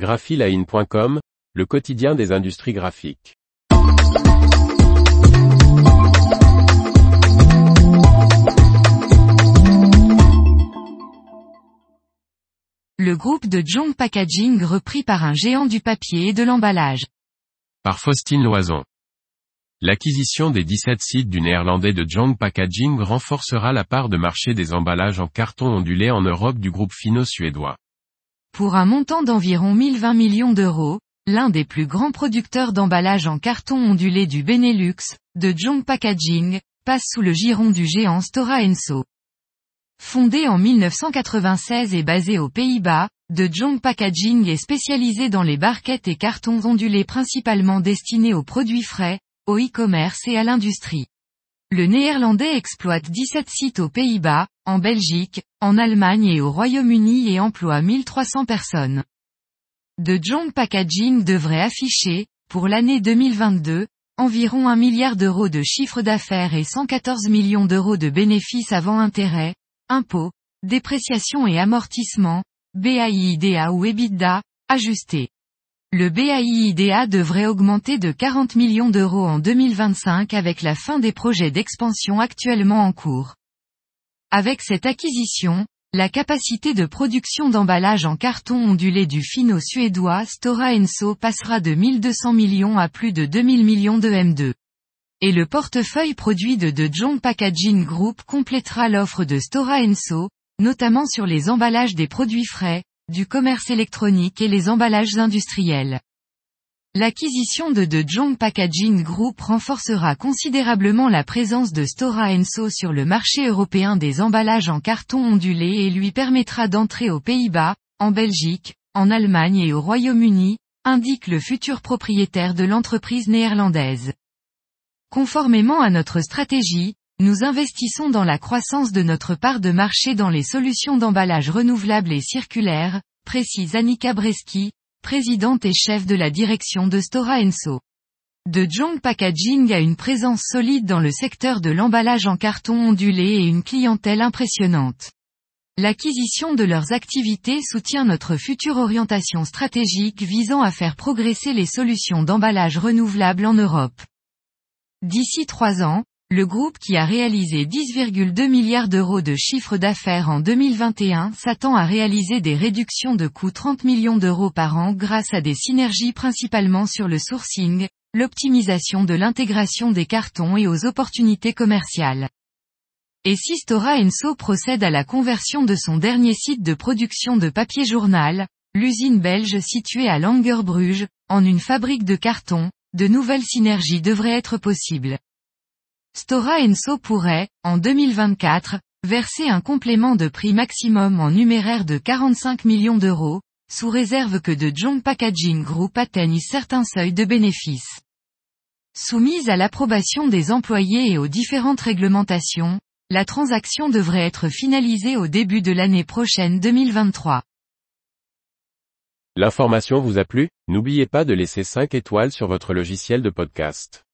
graphiline.com, le quotidien des industries graphiques. Le groupe de Jong Packaging repris par un géant du papier et de l'emballage. Par Faustine Loison. L'acquisition des 17 sites du néerlandais de Jong Packaging renforcera la part de marché des emballages en carton ondulé en Europe du groupe finno-suédois. Pour un montant d'environ 1020 millions d'euros, l'un des plus grands producteurs d'emballages en carton ondulé du Benelux, de Jong Packaging, passe sous le giron du géant Stora Enso. Fondé en 1996 et basé aux Pays-Bas, De Jong Packaging est spécialisé dans les barquettes et cartons ondulés principalement destinés aux produits frais, au e-commerce et à l'industrie. Le néerlandais exploite 17 sites aux Pays-Bas, en Belgique, en Allemagne et au Royaume-Uni et emploie 1300 personnes. De Jong Packaging devrait afficher, pour l'année 2022, environ 1 milliard d'euros de chiffre d'affaires et 114 millions d'euros de bénéfices avant intérêt, impôts, dépréciation et amortissement, BAIIDA ou EBITDA, ajusté. Le BAIIDA devrait augmenter de 40 millions d'euros en 2025 avec la fin des projets d'expansion actuellement en cours. Avec cette acquisition, la capacité de production d'emballage en carton ondulé du finno-suédois Stora Enso passera de 1200 millions à plus de 2000 millions de M2 et le portefeuille produit de De Jong Packaging Group complétera l'offre de Stora Enso, notamment sur les emballages des produits frais, du commerce électronique et les emballages industriels. L'acquisition de De Jong Packaging Group renforcera considérablement la présence de Stora Enso sur le marché européen des emballages en carton ondulé et lui permettra d'entrer aux Pays-Bas, en Belgique, en Allemagne et au Royaume-Uni, indique le futur propriétaire de l'entreprise néerlandaise. Conformément à notre stratégie, nous investissons dans la croissance de notre part de marché dans les solutions d'emballage renouvelables et circulaires, précise Annika Breski, présidente et chef de la direction de Stora Enso. De Jong Packaging a une présence solide dans le secteur de l'emballage en carton ondulé et une clientèle impressionnante. L'acquisition de leurs activités soutient notre future orientation stratégique visant à faire progresser les solutions d'emballage renouvelables en Europe. D'ici trois ans, le groupe qui a réalisé 10,2 milliards d'euros de chiffre d'affaires en 2021 s'attend à réaliser des réductions de coûts 30 millions d'euros par an grâce à des synergies principalement sur le sourcing, l'optimisation de l'intégration des cartons et aux opportunités commerciales. Et si Stora Enso procède à la conversion de son dernier site de production de papier journal, l'usine belge située à Langerbruge, en une fabrique de carton, de nouvelles synergies devraient être possibles. Stora Enso pourrait, en 2024, verser un complément de prix maximum en numéraire de 45 millions d'euros, sous réserve que de Jong Packaging Group atteigne certains seuils de bénéfices. Soumise à l'approbation des employés et aux différentes réglementations, la transaction devrait être finalisée au début de l'année prochaine 2023. L'information vous a plu? N'oubliez pas de laisser 5 étoiles sur votre logiciel de podcast.